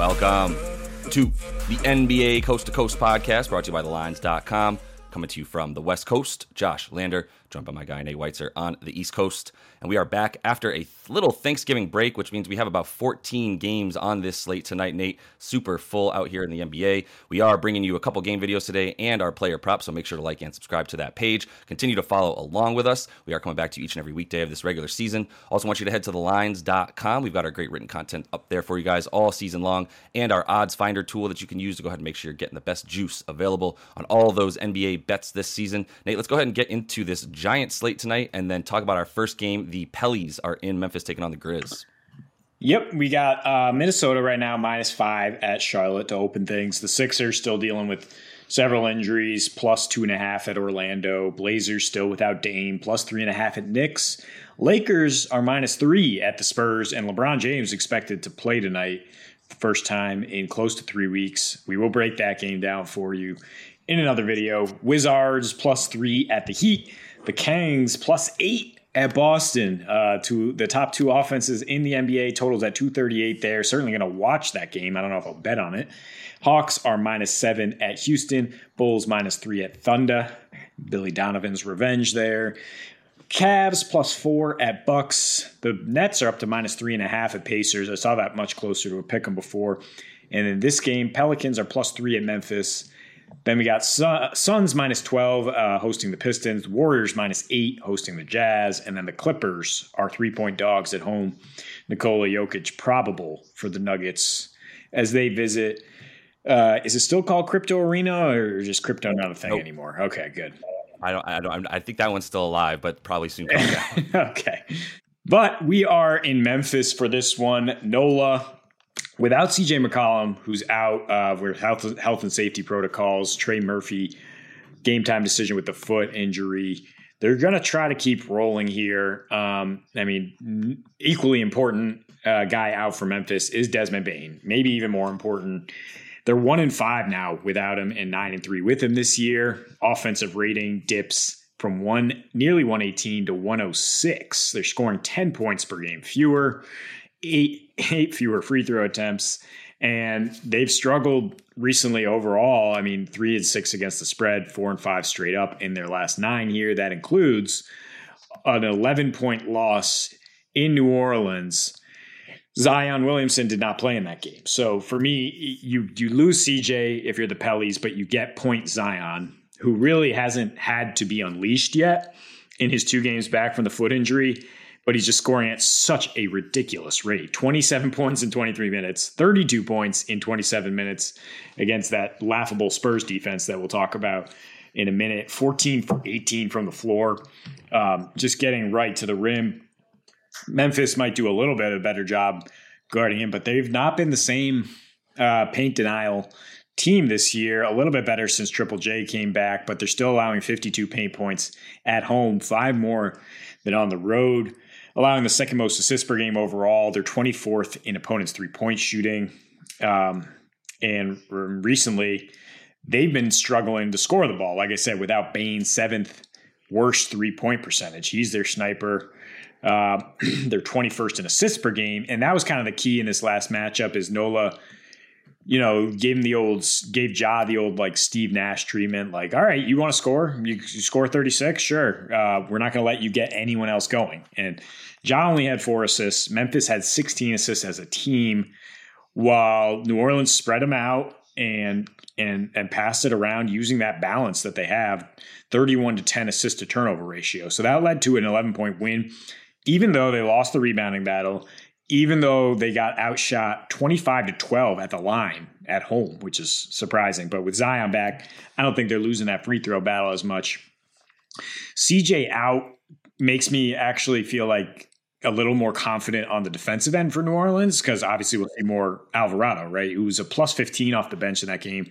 Welcome to the NBA Coast to Coast podcast brought to you by TheLines.com. Coming to you from the West Coast, Josh Lander, joined by my guy Nate Weitzer on the East Coast. And we are back after a little Thanksgiving break, which means we have about 14 games on this slate tonight. Nate, super full out here in the NBA. We are bringing you a couple game videos today and our player props, so make sure to like and subscribe to that page. Continue to follow along with us. We are coming back to you each and every weekday of this regular season. Also, want you to head to thelines.com. We've got our great written content up there for you guys all season long, and our odds finder tool that you can use to go ahead and make sure you're getting the best juice available on all those NBA bets this season. Nate, let's go ahead and get into this giant slate tonight and then talk about our first game the Pellies are in Memphis taking on the Grizz. Yep, we got uh, Minnesota right now minus five at Charlotte to open things. The Sixers still dealing with several injuries, plus two and a half at Orlando. Blazers still without Dame, plus three and a half at Knicks. Lakers are minus three at the Spurs, and LeBron James expected to play tonight, first time in close to three weeks. We will break that game down for you in another video. Wizards plus three at the Heat. The Kangs plus eight at Boston uh, to the top two offenses in the NBA. Totals at 238 there. Certainly going to watch that game. I don't know if I'll bet on it. Hawks are minus seven at Houston. Bulls minus three at Thunder. Billy Donovan's revenge there. Cavs plus four at Bucks. The Nets are up to minus three and a half at Pacers. I saw that much closer to a pick 'em before. And in this game, Pelicans are plus three at Memphis. Then we got Suns minus 12 uh, hosting the Pistons, Warriors minus 8 hosting the Jazz, and then the Clippers are three point dogs at home. Nikola Jokic probable for the Nuggets as they visit. Uh, is it still called Crypto Arena or just crypto not a thing nope. anymore? Okay, good. I don't, I don't, I think that one's still alive, but probably soon okay. But we are in Memphis for this one. Nola without CJ McCollum, who's out uh, with health, health and safety protocols, Trey Murphy, game time decision with the foot injury. They're going to try to keep rolling here. Um, I mean, equally important uh, guy out for Memphis is Desmond Bane, Maybe even more important. They're one in five now without him, and nine and three with him this year. Offensive rating dips from one nearly 118 to 106. They're scoring 10 points per game fewer eight eight fewer free throw attempts, and they've struggled recently overall. I mean, three and six against the spread, four and five straight up in their last nine here. That includes an 11 point loss in New Orleans. Zion Williamson did not play in that game. So for me, you you lose CJ if you're the Pellies, but you get point Zion, who really hasn't had to be unleashed yet in his two games back from the foot injury but he's just scoring at such a ridiculous rate 27 points in 23 minutes, 32 points in 27 minutes against that laughable Spurs defense that we'll talk about in a minute. 14 for 18 from the floor, um, just getting right to the rim. Memphis might do a little bit of a better job guarding him, but they've not been the same uh, paint denial team this year. A little bit better since Triple J came back, but they're still allowing 52 paint points at home, five more than on the road allowing the second most assists per game overall. They're 24th in opponents' three point shooting. Um, and recently, they've been struggling to score the ball. Like I said, without Bane, seventh worst three point percentage. He's their sniper. Uh, they're 21st in assists per game. And that was kind of the key in this last matchup is Nola you know, gave him the old, gave Ja the old like Steve Nash treatment. Like, all right, you want to score? You, you score 36? Sure. Uh, we're not going to let you get anyone else going. And Ja only had four assists. Memphis had 16 assists as a team, while New Orleans spread them out and and and passed it around using that balance that they have 31 to 10 assist to turnover ratio. So that led to an 11 point win. Even though they lost the rebounding battle, even though they got outshot 25 to 12 at the line at home, which is surprising. But with Zion back, I don't think they're losing that free throw battle as much. CJ out makes me actually feel like a little more confident on the defensive end for New Orleans because obviously we'll see more Alvarado, right? Who was a plus 15 off the bench in that game.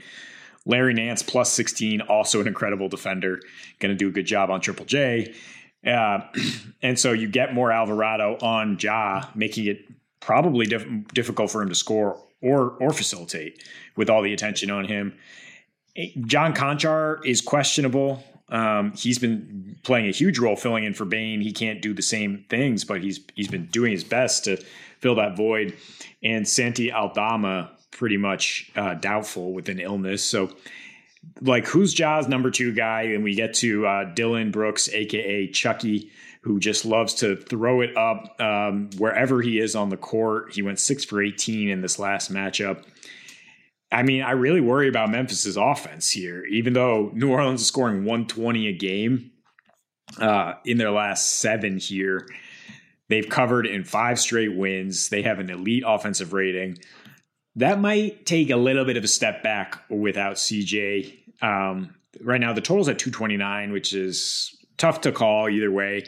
Larry Nance plus 16, also an incredible defender, going to do a good job on Triple J. Uh, and so you get more Alvarado on Ja, making it probably difficult for him to score or or facilitate with all the attention on him. John Konchar is questionable. Um, he's been playing a huge role filling in for Bane. He can't do the same things, but he's he's been doing his best to fill that void. And Santi Aldama pretty much uh, doubtful with an illness. So, like, who's Ja's number two guy? And we get to uh, Dillon Brooks, aka Chucky, who just loves to throw it up um, wherever he is on the court. He went six for 18 in this last matchup. I mean, I really worry about Memphis's offense here, even though New Orleans is scoring 120 a game uh, in their last seven here. They've covered in five straight wins. They have an elite offensive rating. That might take a little bit of a step back without CJ. Um, right now, the total's at 229, which is tough to call either way.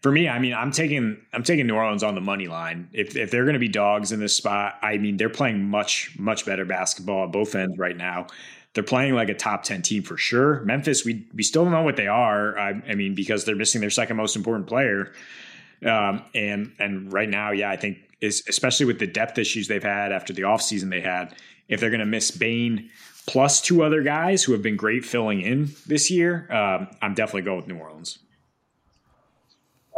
For me, I mean, I'm taking I'm taking New Orleans on the money line. If if they're going to be dogs in this spot, I mean, they're playing much much better basketball at both ends right now. They're playing like a top ten team for sure. Memphis, we we still don't know what they are. I, I mean, because they're missing their second most important player. Um, and and right now, yeah, I think is especially with the depth issues they've had after the offseason they had, if they're going to miss Bane plus two other guys who have been great filling in this year, um, I'm definitely going with New Orleans.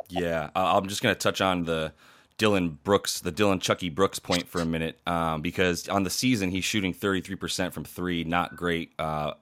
Yeah, I'm just going to touch on the Dillon Brooks, the Dillon Chucky Brooks point for a minute, um, because on the season he's shooting 33% from three, not great. Uh,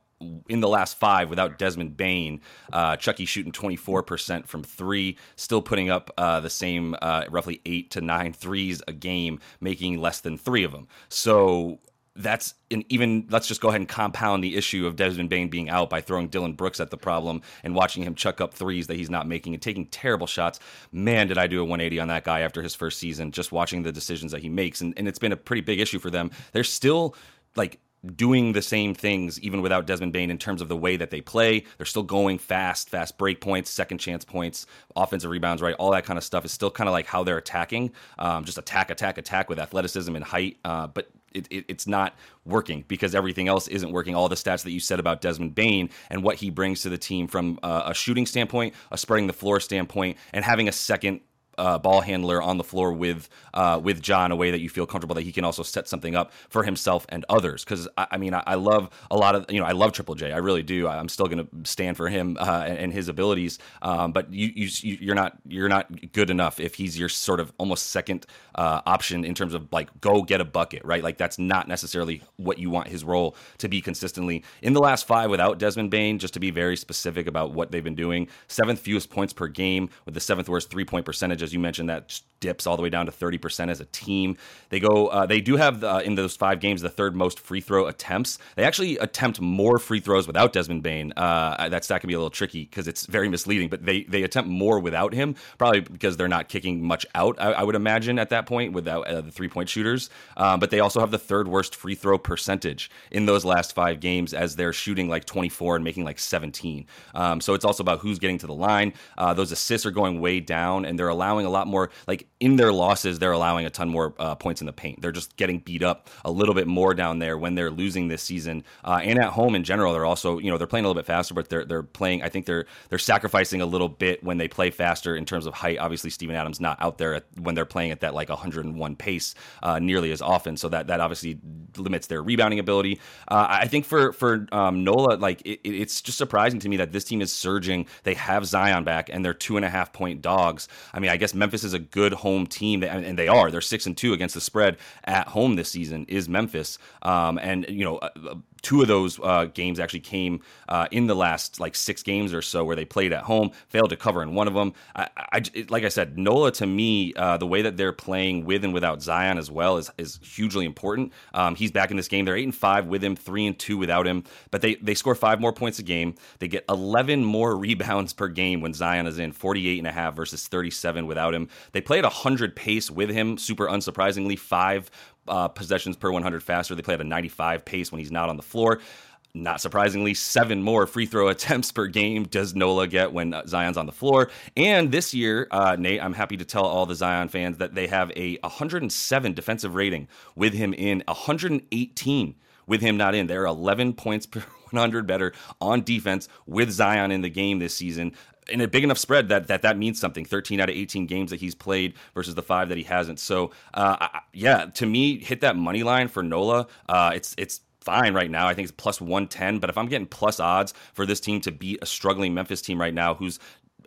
in the last five without Desmond Bane. uh, Chucky shooting 24% from three, still putting up uh, the same uh, roughly eight to nine threes a game, making less than three of them. So that's an even let's just go ahead and compound the issue of Desmond Bane being out by throwing Dillon Brooks at the problem and watching him chuck up threes that he's not making and taking terrible shots. Man, did I do a 180 on that guy after his first season, just watching the decisions that he makes. And, and it's been a pretty big issue for them. They're still like doing the same things even without Desmond Bane in terms of the way that they play. They're still going fast, fast break points, second chance points, offensive rebounds, right? All that kind of stuff is still kind of like how they're attacking. Um, just attack, attack, attack with athleticism and height. Uh, but it, it, it's not working because everything else isn't working. All the stats that you said about Desmond Bane and what he brings to the team from uh, a shooting standpoint, a spreading the floor standpoint, and having a second uh, ball handler on the floor with uh, with Ja in a way that you feel comfortable that he can also set something up for himself and others. Because I, I, mean, I, I, love a lot of you know I love Triple J, I really do. I'm still going to stand for him uh, and, and, his abilities. Um, but you, you you're not you're not good enough if he's your sort of almost second uh, option in terms of like go get a bucket, right? Like that's not necessarily what you want his role to be consistently. In the last five without Desmond Bane. just to be very specific about what they've been doing, seventh fewest points per game with the seventh worst three point percentage as you mentioned, that dips all the way down to 30% as a team. They go, uh, they do have uh, in those five games the third most free throw attempts. They actually attempt more free throws without Desmond Bane. Uh, that stat can be a little tricky because it's very misleading, but they they attempt more without him, probably because they're not kicking much out. I, I would imagine at that point without uh, the three point shooters. Um, but they also have the third worst free throw percentage in those last five games as they're shooting like 24 and making like 17. Um, so it's also about who's getting to the line. Uh, those assists are going way down, and they're allowing a lot more like in their losses, they're allowing a ton more uh, points in the paint. They're just getting beat up a little bit more down there when they're losing this season. Uh, and at home in general, they're also you know they're playing a little bit faster, but they're they're playing. I think they're they're sacrificing a little bit when they play faster in terms of height. Obviously, Steven Adams not out there at, when they're playing at that like 101 pace uh, nearly as often, so that that obviously limits their rebounding ability. Uh, I think for for um, Nola, like it, it's just surprising to me that this team is surging. They have Zion back, and they're two and a half point dogs. I mean, I guess Memphis is a good home team, and they are. They're six and two against the spread at home this season. Is Memphis, um, and you know, uh, two of those uh, games actually came uh, in the last like six games or so where they played at home, failed to cover in one of them. I, I like I said, Nola to me, uh, the way that they're playing with and without Zion as well is is hugely important. Um, he's back in this game. They're eight and five with him, three and two without him, but they they score five more points a game. They get 11 more rebounds per game when Zion is in, 48 and a half versus 37 without him. They play at 100 pace with him, super unsurprisingly, five uh, possessions per 100 faster. They play at a 95 pace when he's not on the floor. Not surprisingly, seven more free throw attempts per game does Nola get when uh, Zion's on the floor. And this year, uh, Nate, I'm happy to tell all the Zion fans that they have a 107 defensive rating with him in, 118 with him not in. They're 11 points per 100 better on defense with Zion in the game this season in a big enough spread that that that means something. 13 out of 18 games that he's played versus the five that he hasn't. So, uh, I, yeah, to me, hit that money line for Nola. Uh, it's it's fine right now. I think it's plus 110. But if I'm getting plus odds for this team to beat a struggling Memphis team right now, who's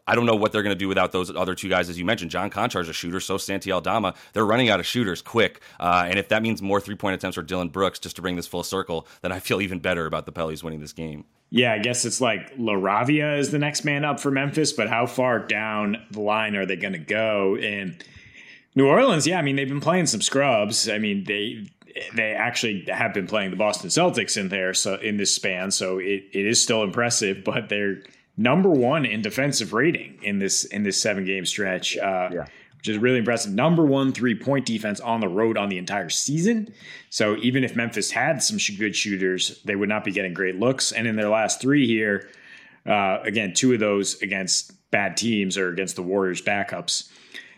I don't know what they're going to do without those other two guys, as you mentioned. John Konchar's a shooter, so Santi Aldama. They're running out of shooters quick. Uh, and if that means more three point attempts for Dillon Brooks, just to bring this full circle, then I feel even better about the Pellies winning this game. Yeah, I guess it's like LaRavia is the next man up for Memphis, but how far down the line are they going to go? And New Orleans, yeah, I mean they've been playing some scrubs. I mean they they actually have been playing the Boston Celtics in there so in this span, so it, it is still impressive. But they're number one in defensive rating in this in this seven game stretch. Uh, yeah which is really impressive. Number one three point defense on the road on the entire season. So even if Memphis had some good shooters, they would not be getting great looks. And in their last three here, uh, again, two of those against bad teams or against the Warriors' backups.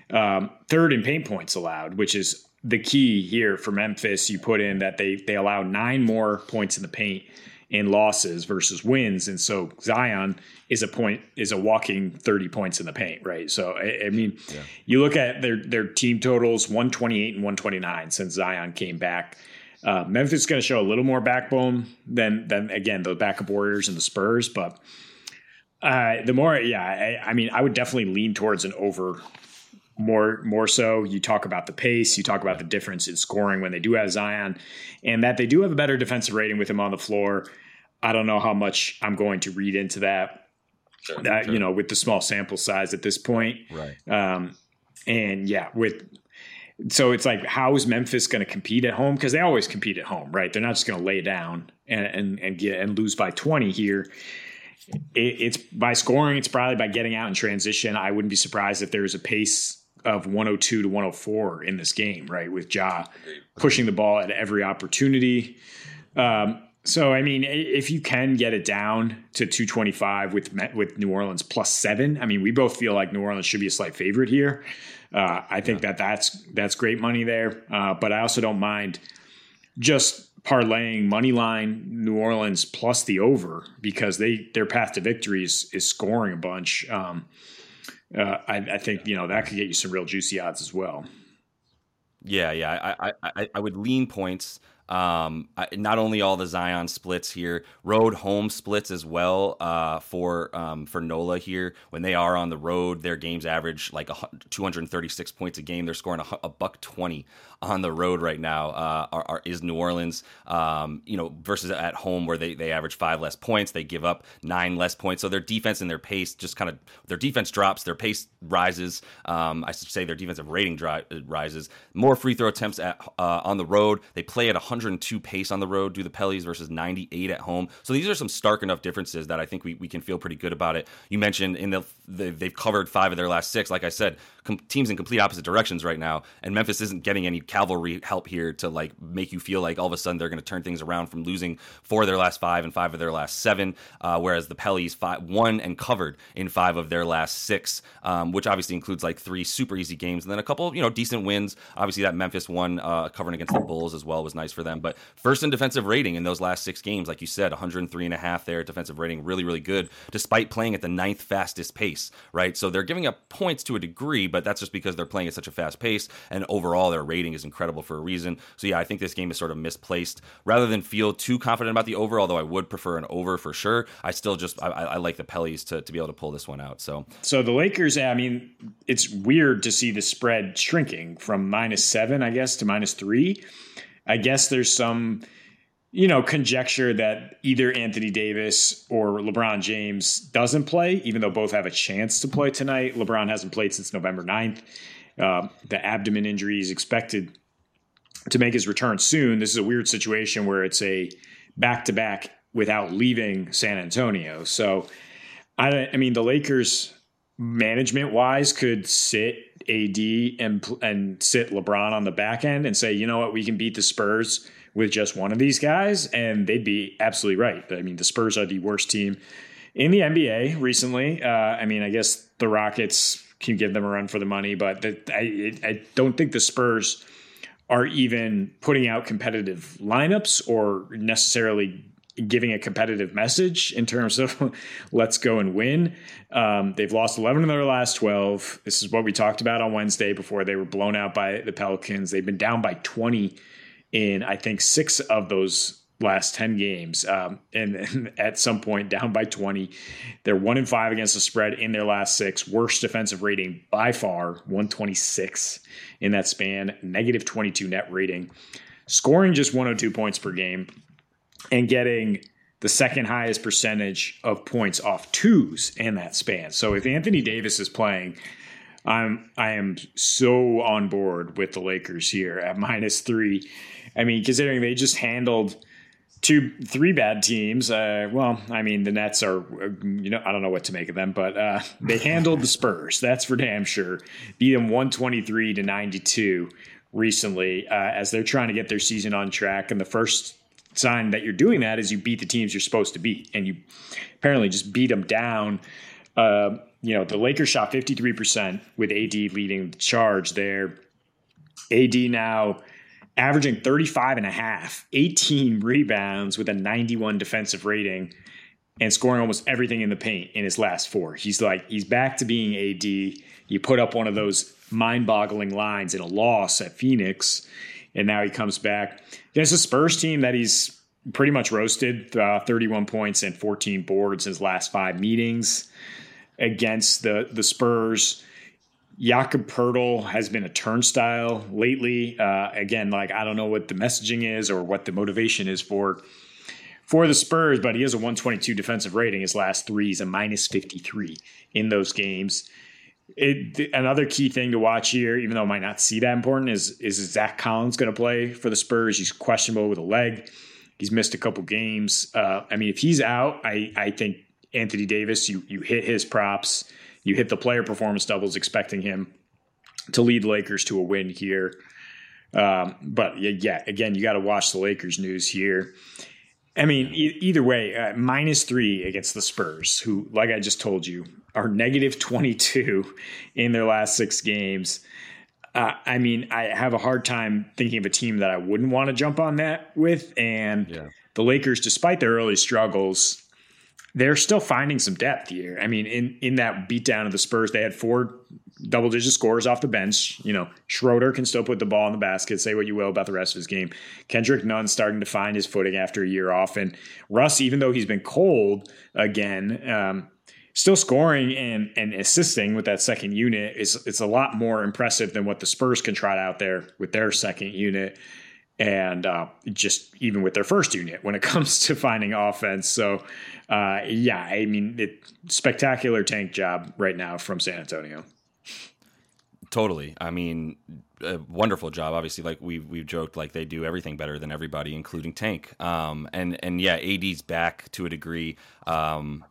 Um, third in paint points allowed, which is the key here for Memphis. You put in that they they allow nine more points in the paint in losses versus wins. And so Zion is a point is a walking 30 points in the paint, right? So I, I mean, yeah. you look at their their team totals 128 and 129 since Zion came back. Uh, Memphis is going to show a little more backbone than than again the backup Warriors and the Spurs, but uh, the more yeah, I, I mean, I would definitely lean towards an over more more so. You talk about the pace, you talk about the difference in scoring when they do have Zion, and that they do have a better defensive rating with him on the floor. I don't know how much I'm going to read into that. Sure, that sure. you know, with the small sample size at this point, right? Um, and yeah, with so it's like how is Memphis going to compete at home? Because they always compete at home, right? They're not just going to lay down and and and get and lose by 20 here. It, it's by scoring. It's probably by getting out in transition. I wouldn't be surprised if there's a pace of 102 to 104 in this game, right? With Ja pushing the ball at every opportunity. Um, so I mean, if you can get it down to 225 with with New Orleans plus seven, I mean, we both feel like New Orleans should be a slight favorite here. Uh, I think yeah. that that's that's great money there, uh, but I also don't mind just parlaying money line New Orleans plus the over because they their path to victory is, is scoring a bunch. Um, uh, I, I, think you know that could get you some real juicy odds as well. Yeah, yeah, I, I, I would lean points. Um, not only all the Zion splits here, road home splits as well uh, for um, for NOLA here. When they are on the road, their games average like a, 236 points a game. They're scoring a, a buck 20 on the road right now. Uh, are, are, is New Orleans, um, you know, versus at home where they they average five less points, they give up nine less points. So their defense and their pace just kind of their defense drops, their pace rises. Um, I should say their defensive rating dri- rises. More free throw attempts at uh, on the road. They play at 102 pace on the road. Do the Pellies versus 98 at home. So these are some stark enough differences that I think we, we can feel pretty good about it. You mentioned in the, the they've covered five of their last six. Like I said, com- teams in complete opposite directions right now, and Memphis isn't getting any cavalry help here to like make you feel like all of a sudden they're going to turn things around from losing four of their last five and five of their last seven, uh, whereas the Pellies five, won and covered in five of their last six, um, which obviously includes like three super easy games and then a couple you know decent wins. Obviously that Memphis one uh, covering against the Bulls as well was nice for them, but first in defensive rating in those last six games, like you said, 103 and a half there defensive rating, really really good despite playing at the ninth fastest pace, right? So they're giving up points to a degree, but that's just because they're playing at such a fast pace, and overall their rating is incredible for a reason. So yeah, I think this game is sort of misplaced. Rather than feel too confident about the over, although I would prefer an over for sure, I still just I, I like the Pellies to, to be able to pull this one out. So so the Lakers, I mean, it's weird to see the spread shrinking from minus seven, I guess, to minus three. I guess there's some you know, conjecture that either Anthony Davis or LeBron James doesn't play, even though both have a chance to play tonight. LeBron hasn't played since November 9th. Uh, the abdomen injury is expected to make his return soon. This is a weird situation where it's a back to back without leaving San Antonio. So, I, I mean, the Lakers management wise could sit AD and and sit LeBron on the back end and say, you know what, we can beat the Spurs with just one of these guys, and they'd be absolutely right. I mean, the Spurs are the worst team in the NBA recently. Uh, I mean, I guess the Rockets can give them a run for the money, but the, I, I don't think the Spurs are even putting out competitive lineups or necessarily giving a competitive message in terms of let's go and win. Um, they've lost 11 of their last 12. This is what we talked about on Wednesday before they were blown out by the Pelicans. They've been down by 20 in, I think, six of those last 10 games um, and, and, at some point down by 20 they're one in five against the spread in their last six worst defensive rating by far 126 in that span negative 22 net rating scoring just 102 points per game and getting the second highest percentage of points off twos in that span so if anthony davis is playing I'm I am so on board with the Lakers here at minus three. I mean, considering they just handled two three bad teams. Uh, well, I mean the Nets are you know I don't know what to make of them, but uh, they handled the Spurs. That's for damn sure. Beat them one twenty three to ninety two recently uh, as they're trying to get their season on track. And the first sign that you're doing that is you beat the teams you're supposed to beat, and you apparently just beat them down. Uh, you know the Lakers shot fifty three percent with AD leading the charge there. AD now averaging 35 and a half, 18 rebounds with a 91 defensive rating and scoring almost everything in the paint in his last four. He's like he's back to being AD. You put up one of those mind-boggling lines in a loss at Phoenix and now he comes back against a Spurs team that he's pretty much roasted uh, 31 points and 14 boards in his last five meetings against the the Spurs Jakob Poeltl has been a turnstile lately. Uh, again, like I don't know what the messaging is or what the motivation is for for the Spurs, but he has a 122 defensive rating. His last three is a minus 53 in those games. It, another key thing to watch here, even though it might not see that important, is is Zach Collins going to play for the Spurs? He's questionable with a leg. He's missed a couple games. Uh, I mean, if he's out, I I think Anthony Davis, you you hit his props you hit the player performance doubles, expecting him to lead Lakers to a win here. Um, but yeah, again, you got to watch the Lakers news here. I mean, e- either way, uh, minus three against the Spurs, who, like I just told you, are negative 22 in their last six games. Uh, I mean, I have a hard time thinking of a team that I wouldn't want to jump on that with. And yeah. the Lakers, despite their early struggles, they're still finding some depth here. I mean, in in that beatdown of the Spurs, they had four double digit scores off the bench. You know, Schroeder can still put the ball in the basket. Say what you will about the rest of his game. Kendrick Nunn starting to find his footing after a year off, and Russ, even though he's been cold again. Um, still scoring and and assisting with that second unit is it's a lot more impressive than what the Spurs can trot out there with their second unit and uh, just even with their first unit when it comes to finding offense. So, uh, yeah, I mean, it, spectacular tank job right now from San Antonio. Totally. I mean, a wonderful job. Obviously, like we've we've joked, like they do everything better than everybody, including Tank. Um, and and yeah, AD's back to a degree. Um,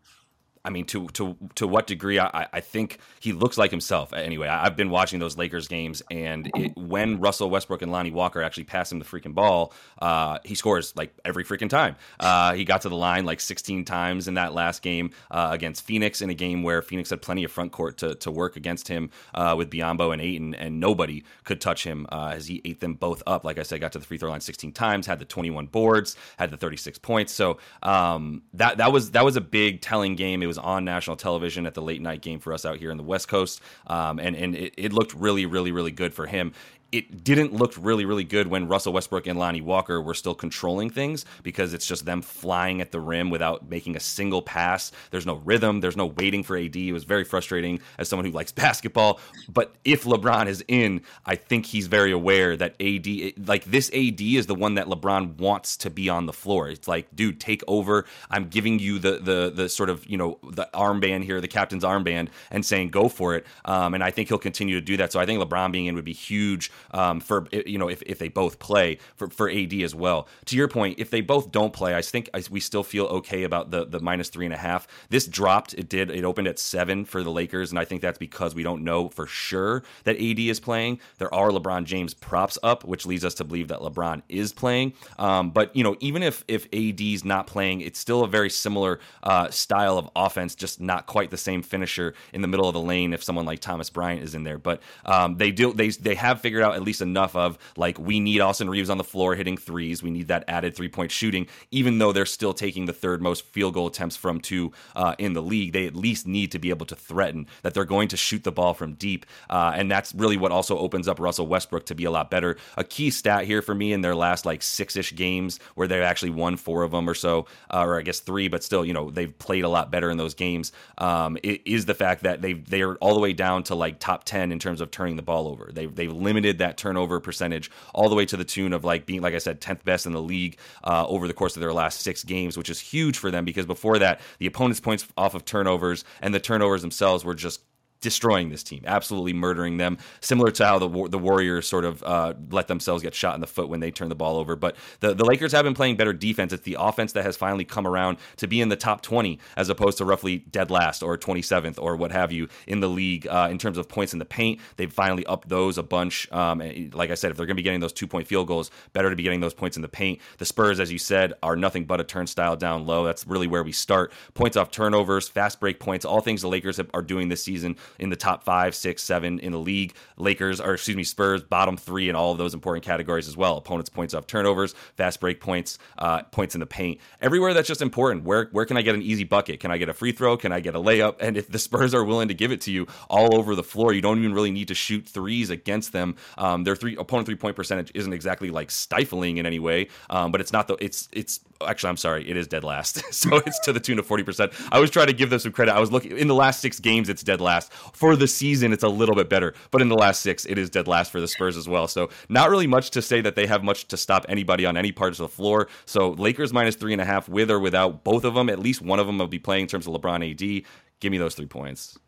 I mean, to to to what degree? I, I think he looks like himself. Anyway, I've been watching those Lakers games, and it, when Russell Westbrook and Lonnie Walker actually pass him the freaking ball, uh, he scores like every freaking time. Uh, he got to the line like 16 times in that last game uh, against Phoenix, in a game where Phoenix had plenty of front court to, to work against him uh, with Biyombo and Ayton, and nobody could touch him uh, as he ate them both up. Like I said, got to the free throw line 16 times, had the 21 boards, had the 36 points. So um, that that was that was a big telling game. It was on national television at the late night game for us out here in the West Coast, um, and and it, it looked really, really, really good for him it didn't look really, really good when Russell Westbrook and Lonnie Walker were still controlling things because it's just them flying at the rim without making a single pass. There's no rhythm. There's no waiting for AD. It was very frustrating as someone who likes basketball. But if LeBron is in, I think he's very aware that AD, like this AD is the one that LeBron wants to be on the floor. It's like, dude, take over. I'm giving you the the the sort of you know the armband here, the captain's armband, and saying go for it. Um, and I think he'll continue to do that. So I think LeBron being in would be huge um, for you know if, if they both play for, for AD as well. To your point, if they both don't play, I think I, we still feel okay about the the minus three and a half. This dropped. It did. It opened at seven for the Lakers, and I think that's because we don't know for sure that AD is playing. There are LeBron James props up, which leads us to believe that LeBron is playing. Um, but you know, even if if AD's not playing, it's still a very similar uh, style of offense, just not quite the same finisher in the middle of the lane. If someone like Thomas Bryant is in there, but um, they do they they have figured out out at least enough of like we need Austin Reaves on the floor hitting threes. We need that added three point shooting, even though they're still taking the third most field goal attempts from two uh, in the league. They at least need to be able to threaten that they're going to shoot the ball from deep, uh, and that's really what also opens up Russell Westbrook to be a lot better. A key stat here for me in their last like six ish games where they've actually won four of them or so, uh, or I guess three, but still, you know, they've played a lot better in those games. Um, is the fact that they they are all the way down to like top ten in terms of turning the ball over. They they've limited that turnover percentage all the way to the tune of like being like I said, tenth best in the league uh, over the course of their last six games, which is huge for them because before that, the opponent's points off of turnovers and the turnovers themselves were just destroying this team, absolutely murdering them. Similar to how the the Warriors sort of uh, let themselves get shot in the foot when they turn the ball over. But the the Lakers have been playing better defense. It's the offense that has finally come around to be in the top 20 as opposed to roughly dead last or 27th or what have you in the league uh, in terms of points in the paint. They've finally upped those a bunch. Um, like I said, if they're going to be getting those two point field goals, better to be getting those points in the paint. The Spurs, as you said, are nothing but a turnstile down low. That's really where we start. Points off turnovers, fast break points, all things the Lakers are doing this season in the top five, six, seven in the league. Lakers, or excuse me, Spurs, bottom three in all of those important categories as well. Opponents' points off turnovers, fast break points, uh, points in the paint. Everywhere that's just important. Where where can I get an easy bucket? Can I get a free throw? Can I get a layup? And if the Spurs are willing to give it to you all over the floor, you don't even really need to shoot threes against them. Um, their three opponent three point percentage isn't exactly like stifling in any way, um, but it's not the it's it's actually I'm sorry, it is dead last. so it's to the tune of forty percent. I was trying to give them some credit. I was looking in the last six games, it's dead last for the season. It's a little bit better, but in the last six, it is dead last for the Spurs as well. So not really much to say that they have much to stop anybody on any parts of the floor. So Lakers minus three and a half with or without both of them. At least one of them will be playing in terms of LeBron AD. Give me those three points.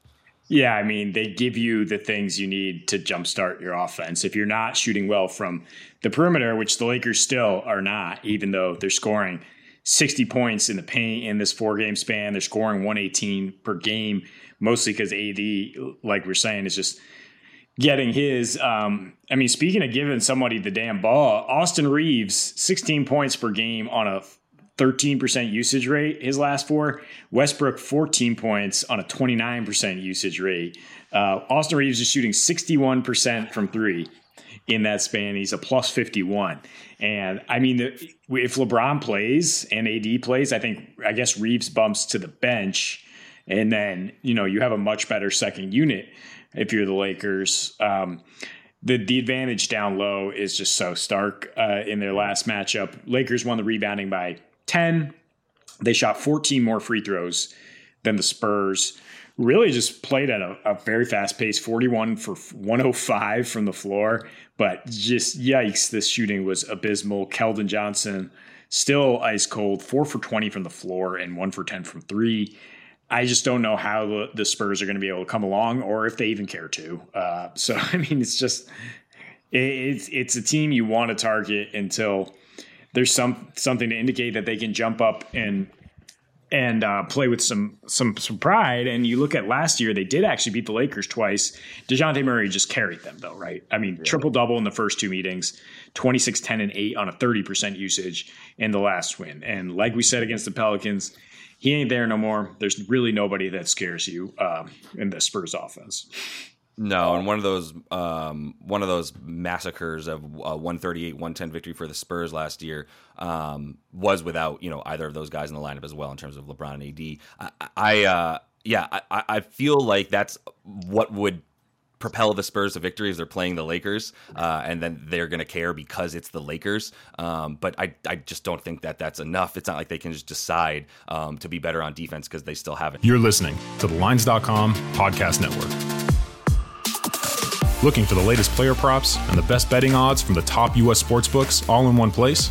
Yeah, I mean, they give you the things you need to jumpstart your offense. If you're not shooting well from the perimeter, which the Lakers still are not, even though they're scoring 60 points in the paint in this four game span, they're scoring 118 per game, mostly because AD, like we're saying, is just getting his. Um, I mean, speaking of giving somebody the damn ball, Austin Reaves, 16 points per game on a 13% usage rate his last four. Westbrook, 14 points on a 29% usage rate. Uh, Austin Reaves is shooting 61% from three in that span. He's a plus 51. And I mean, if LeBron plays and AD plays, I think, I guess Reaves bumps to the bench. And then, you know, you have a much better second unit if you're the Lakers. Um, the the advantage down low is just so stark uh, in their last matchup. Lakers won the rebounding by 10. They shot 14 more free throws than the Spurs. Really just played at a, a very fast pace 41 for 105 from the floor. But just yikes, this shooting was abysmal. Keldon Johnson still ice cold, four for 20 from the floor and one for 10 from three. I just don't know how the, the Spurs are going to be able to come along or if they even care to. Uh, so, I mean, it's just, it, it's, it's a team you want to target until there's some something to indicate that they can jump up and and uh, play with some some some pride. And you look at last year, they did actually beat the Lakers twice. Dejounte Murray just carried them though, right? I mean, triple double in the first two meetings, 26, 10, and 8 on a 30% usage in the last win. And like we said against the Pelicans, he ain't there no more. There's really nobody that scares you uh, in the Spurs offense. No, and one of those um, one of those massacres of uh, 138 110 victory for the Spurs last year um, was without you know either of those guys in the lineup as well in terms of LeBron and AD. I, I uh, yeah, I, I feel like that's what would propel the Spurs to victory if they're playing the Lakers, uh, and then they're going to care because it's the Lakers. Um, but I, I just don't think that that's enough. It's not like they can just decide um, to be better on defense because they still haven't. You're listening to the Lines.com podcast network. Looking for the latest player props and the best betting odds from the top U.S. sportsbooks all in one place?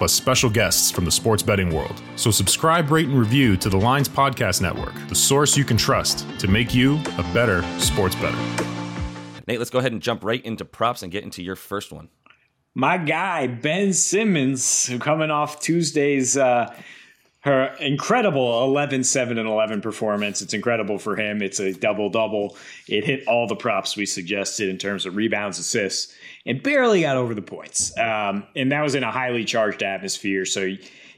plus special guests from the sports betting world. So subscribe, rate, and review to the Lines Podcast Network, the source you can trust to make you a better sports bettor. Nate, let's go ahead and jump right into props and get into your first one. My guy Ben Simmons, who coming off Tuesday's. Uh, her incredible 11 7 and 11 performance. It's incredible for him. It's a double double it hit all the props we suggested in terms of rebounds assists and barely got over the points. Um, and that was in a highly charged atmosphere. So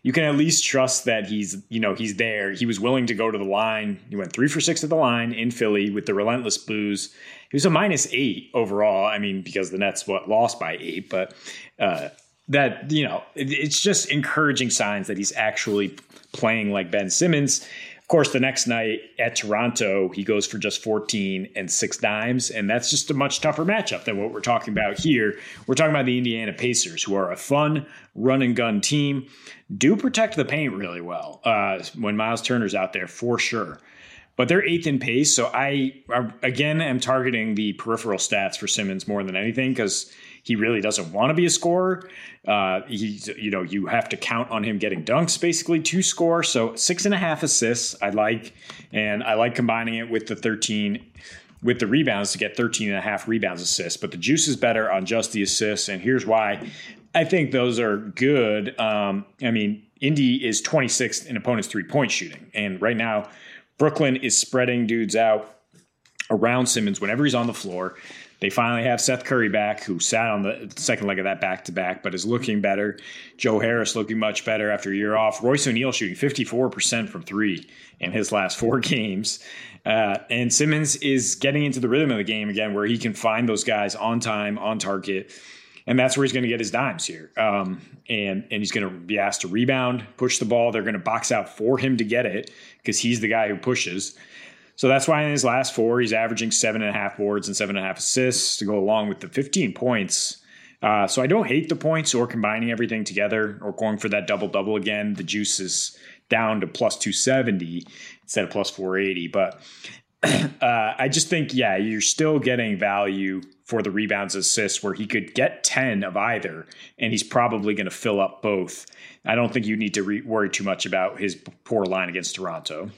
you can at least trust that he's you know he's there. He was willing to go to the line. He went three for six at the line in philly with the relentless blues he was a minus eight overall. I mean because the nets what lost by eight but uh, that you know it's just encouraging signs that he's actually playing like Ben Simmons. Of course, the next night at Toronto, he goes for just 14 and six dimes, and that's just a much tougher matchup than what we're talking about here. We're talking about the Indiana Pacers, who are a fun run and gun team, do protect the paint really well uh, when Miles Turner's out there for sure but they're eighth in pace. So I, again am targeting the peripheral stats for Simmons more than anything because he really doesn't want to be a scorer. Uh, he's, you know, you have to count on him getting dunks basically to score. So six and a half assists, I like, and I like combining it with the 13 with the rebounds to get 13 and a half rebounds assists. But the juice is better on just the assists, and here's why. I think those are good. Um, I mean, Indy is 26th in opponents' three point shooting, and right now Brooklyn is spreading dudes out around Simmons whenever he's on the floor. They finally have Seth Curry back, who sat on the second leg of that back to back, but is looking better. Joe Harris looking much better after a year off. Royce O'Neale shooting 54% from three in his last four games. Uh, and Simmons is getting into the rhythm of the game again, where he can find those guys on time, on target. And that's where he's going to get his dimes here. Um, and, and he's going to be asked to rebound, push the ball. They're going to box out for him to get it because he's the guy who pushes. So that's why in his last four, he's averaging seven and a half boards and seven and a half assists to go along with the 15 points. Uh, so I don't hate the points or combining everything together or going for that double double again. The juice is down to plus 270 instead of plus 480. But uh, I just think, yeah, you're still getting value for the rebounds assists where he could get 10 of either, and he's probably going to fill up both. I don't think you need to re- worry too much about his poor line against Toronto.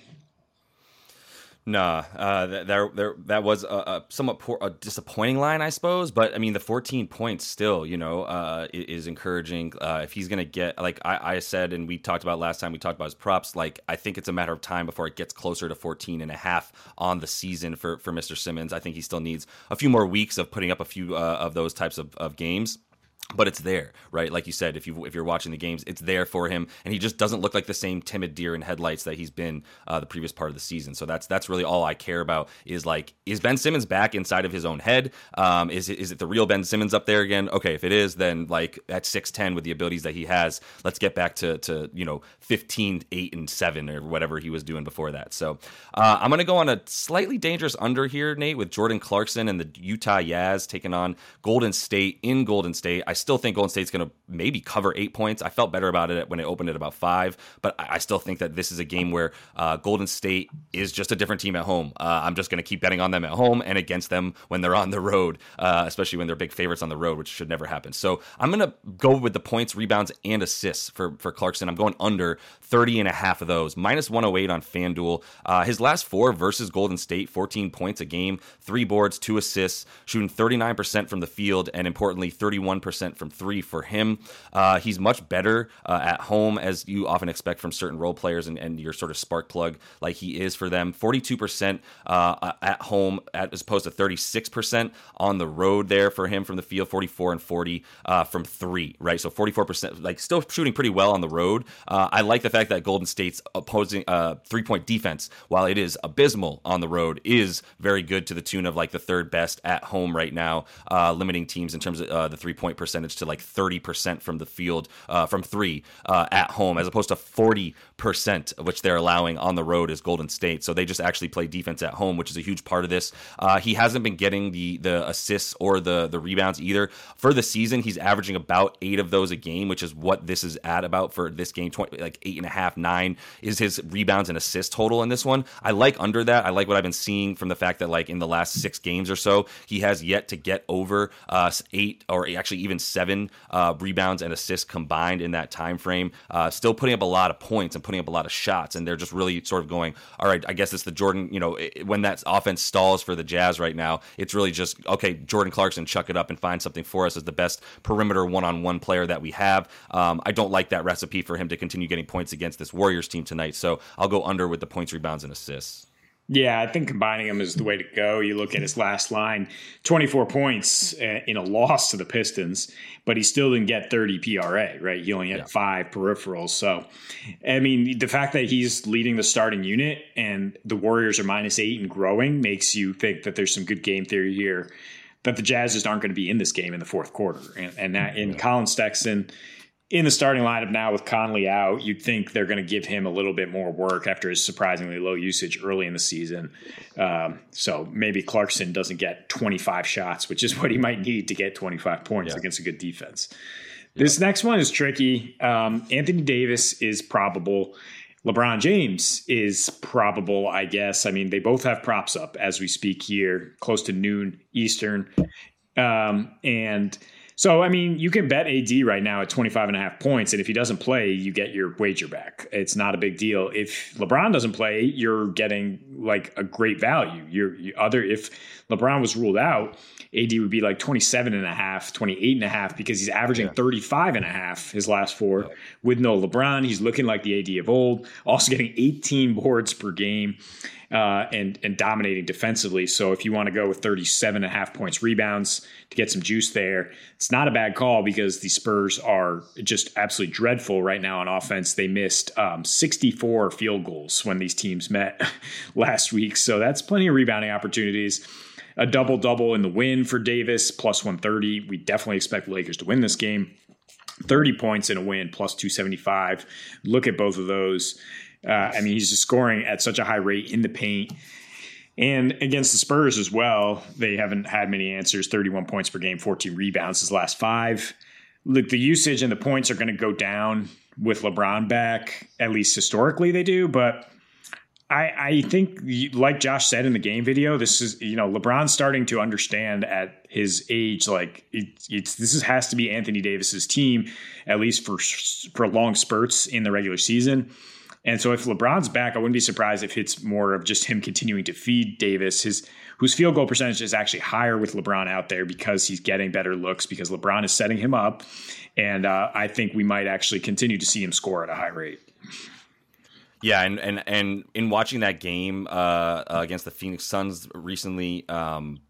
Nah, uh, there, there, that was a, a, somewhat poor, a disappointing line, I suppose. But I mean, the 14 points still, you know, uh, is encouraging. Uh, if he's gonna get, like I, I, said, and we talked about last time, we talked about his props. Like I think it's a matter of time before it gets closer to 14 and a half on the season for for Mr. Simmons. I think he still needs a few more weeks of putting up a few uh, of those types of, of games but it's there, right? Like you said, if you if you're watching the games, it's there for him, and he just doesn't look like the same timid deer in headlights that he's been uh, the previous part of the season. So that's that's really all I care about is like is Ben Simmons back inside of his own head? Um, is is it the real Ben Simmons up there again? Okay, if it is, then like at six ten with the abilities that he has, let's get back to to you know 15, 8, and seven or whatever he was doing before that. So uh, I'm gonna go on a slightly dangerous under here, Nate, with Jordan Clarkson and the Utah Jazz taking on Golden State in Golden State. I still think Golden State's going to maybe cover eight points. I felt better about it when it opened at about five, but I still think that this is a game where uh, Golden State is just a different team at home. Uh, I'm just going to keep betting on them at home and against them when they're on the road, uh, especially when they're big favorites on the road, which should never happen. So I'm going to go with the points, rebounds, and assists for, for Clarkson. I'm going under 30 and a half of those, minus 108 on FanDuel. Uh, his last four versus Golden State, 14 points a game, three boards, two assists, shooting 39% from the field, and importantly, 31% from three for him. Uh, he's much better uh, at home, as you often expect from certain role players and, and, your sort of spark plug like he is for them. 42% uh, at home as opposed to 36% on the road there for him from the field, 44 and 40 uh, from three, right? So 44%, like still shooting pretty well on the road. Uh, I like the fact that Golden State's opposing three point defense, while it is abysmal on the road, is very good to the tune of like the third best at home right now, limiting teams in terms of the three point percentage to like 30% from the field uh, from three uh, at home, as opposed to 40%, which they're allowing on the road as Golden State. So they just actually play defense at home, which is a huge part of this. Uh, he hasn't been getting the the assists or the the rebounds either for the season. He's averaging about eight of those a game, which is what this is at about for this game. 20, like eight and a half, nine is his rebounds and assist total in this one. I like under that. I like what I've been seeing from the fact that like in the last six games or so, he has yet to get over uh, eight or actually even seven uh, rebounds and assists combined in that time frame. Uh, still putting up a lot of points and putting up a lot of shots, and they're just really sort of going, all right, I guess it's the Jordan. You know, it, when that offense stalls for the Jazz right now, it's really just okay. Jordan Clarkson, chuck it up and find something for us as the best perimeter one-on-one player that we have. Um, I don't like that recipe for him to continue getting points against this Warriors team tonight, so I'll go under with the points, rebounds, and assists. Yeah, I think combining them is the way to go. You look at his last line 24 points uh, in a loss to the Pistons, but he still didn't get 30 PRA, right? He only had yeah. five peripherals. So, I mean, the fact that he's leading the starting unit and the Warriors are minus eight and growing makes you think that there's some good game theory here, that the Jazz just aren't going to be in this game in the fourth quarter. And, and that in Collin Sexton, in the starting lineup now with Conley out, you'd think they're going to give him a little bit more work after his surprisingly low usage early in the season. Um, so maybe Clarkson doesn't get 25 shots, which is what he might need to get 25 points yeah. against a good defense. Yeah. This next one is tricky. Um, Anthony Davis is probable. LeBron James is probable, I guess. I mean, they both have props up as we speak here, close to noon Eastern. Um, and so, I mean, you can bet AD right now at 25 and a half points. And if he doesn't play, you get your wager back. It's not a big deal. If LeBron doesn't play, you're getting like a great value. You're you, other, if LeBron was ruled out, AD would be like 27 and a half, 28 and a half because he's averaging yeah. 35 and a half his last four yeah. with no LeBron. He's looking like the AD of old, also getting 18 boards per game uh, and and dominating defensively. So if you want to go with 37 and a half points rebounds to get some juice there, it's not a bad call because the Spurs are just absolutely dreadful right now on offense. They missed um, 64 field goals when these teams met last week, so that's plenty of rebounding opportunities. A double double in the win for Davis, plus 130. We definitely expect Lakers to win this game. 30 points in a win, plus 275. Look at both of those. Uh, I mean, he's just scoring at such a high rate in the paint. And against the Spurs as well, they haven't had many answers 31 points per game, 14 rebounds his last five. Look, the usage and the points are going to go down with LeBron back, at least historically they do. But I, I think, like Josh said in the game video, this is you know LeBron's starting to understand at his age, like it, it's this is, has to be Anthony Davis's team, at least for for long spurts in the regular season. And so if LeBron's back, I wouldn't be surprised if it's more of just him continuing to feed Davis, his whose field goal percentage is actually higher with LeBron out there because he's getting better looks because LeBron is setting him up, and uh, I think we might actually continue to see him score at a high rate. Yeah, and and and in watching that game uh, against the Phoenix Suns recently, um,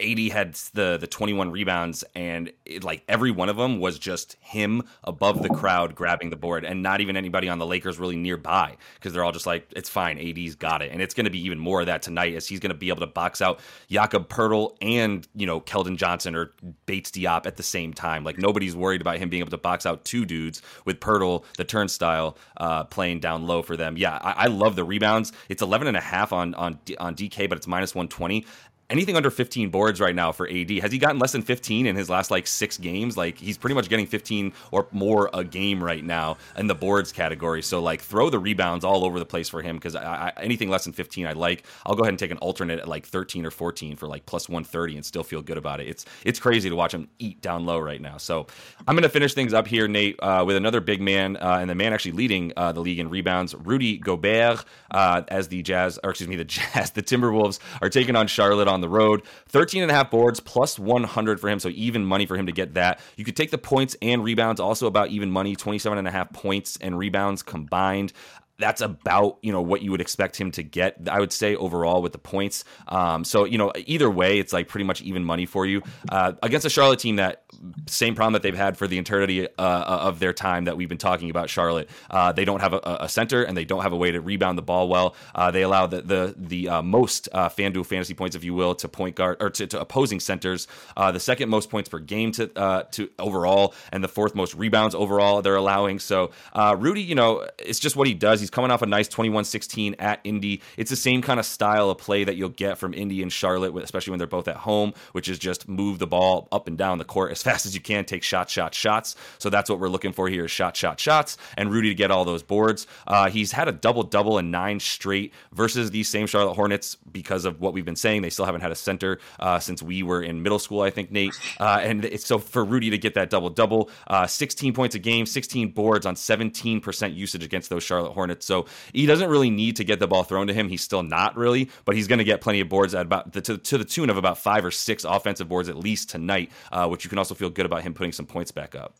AD had the the 21 rebounds, and it, like every one of them was just him above the crowd grabbing the board, and not even anybody on the Lakers really nearby because they're all just like, it's fine, AD's got it, and it's going to be even more of that tonight as he's going to be able to box out Jakob Poeltl and you know Keldon Johnson or Bates Diop at the same time. Like nobody's worried about him being able to box out two dudes with Poeltl, the turnstile, uh, playing down low for them. Yeah, I, I love the rebounds. It's 11 and a half on on on DK, but it's minus 120 anything under 15 boards right now for AD. Has he gotten less than 15 in his last like six games? Like he's pretty much getting 15 or more a game right now in the boards category. So like throw the rebounds all over the place for him because anything less than 15 I like. I'll go ahead and take an alternate at like 13 or 14 for like plus 130 and still feel good about it. It's it's crazy to watch him eat down low right now. So I'm to finish things up here, Nate, uh, with another big man uh, and the man actually leading uh, the league in rebounds, Rudy Gobert, uh, as the Jazz or excuse me the Jazz, the Timberwolves are taking on Charlotte on on the road. 13 and a half boards plus 100 for him, so even money for him to get that. You could take the points and rebounds, also about even money, 27 and a half points and rebounds combined that's about you know what you would expect him to get. I would say overall with the points. Um, so you know either way, it's like pretty much even money for you uh, against a Charlotte team that same problem that they've had for the entirety uh, uh, of their time that we've been talking about. Charlotte, uh, they don't have a, a, center and they don't have a way to rebound the ball well. Uh, they allow the the the uh, most FanDuel fantasy points, if you will, to point guard or to, to opposing centers. the second most points per game to to overall, and the fourth most rebounds overall they're allowing. So Rudy, you know, it's just what he does. He's he's coming off a nice 21-16 at Indy. It's the same kind of style of play that you'll get from Indy and Charlotte, especially when they're both at home, which is just move the ball up and down the court as fast as you can, take shot, shot, shots. So that's what we're looking for here: is shot, shot, shots, and Rudy to get all those boards. Uh, he's had a double double and nine straight versus these same Charlotte Hornets because of what we've been saying. They still haven't had a center uh, since we were in middle school, I think, Nate. Uh, and it's so for Rudy to get that double double, uh, 16 points a game, 16 boards on 17% usage against those Charlotte Hornets. So he doesn't really need to get the ball thrown to him. He's still not really, but he's going to get plenty of boards at about the, to, to, the tune of about five or six offensive boards at least tonight, uh, which you can also feel good about him putting some points back up.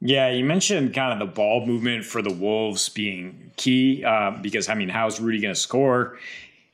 Yeah, you mentioned kind of the ball movement for the Wolves being key uh, because, I mean, how's Rudy going to score?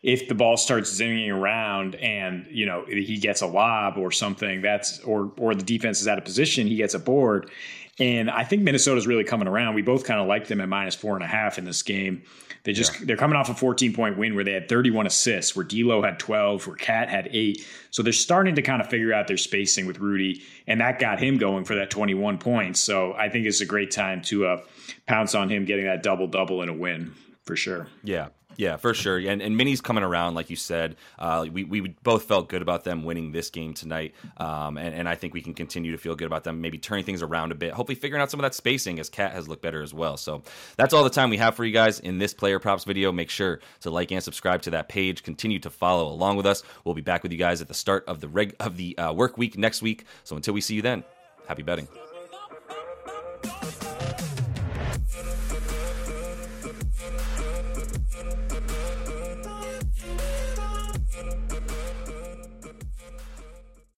if the ball starts zinging around and you know he gets a lob or something that's or or the defense is out of position he gets a board and i think minnesota's really coming around. We both kind of like them at minus four and a half in this game. They just yeah. they're coming off a 14 point win where they had 31 assists where D'Lo had 12 where KAT had 8 so they're starting to kind of figure out their spacing with Rudy and that got him going for that 21 points. So i think it's a great time to uh, pounce on him getting that double double in a win for sure. Yeah yeah, for sure. And and Minnie's coming around, like you said. Uh, we we both felt good about them winning this game tonight, um, and and I think we can continue to feel good about them, maybe turning things around a bit. Hopefully, figuring out some of that spacing as KAT has looked better as well. So that's all the time we have for you guys in this player props video. Make sure to like and subscribe to that page. Continue to follow along with us. We'll be back with you guys at the start of the reg of the uh, work week next week. So until we see you then, happy betting.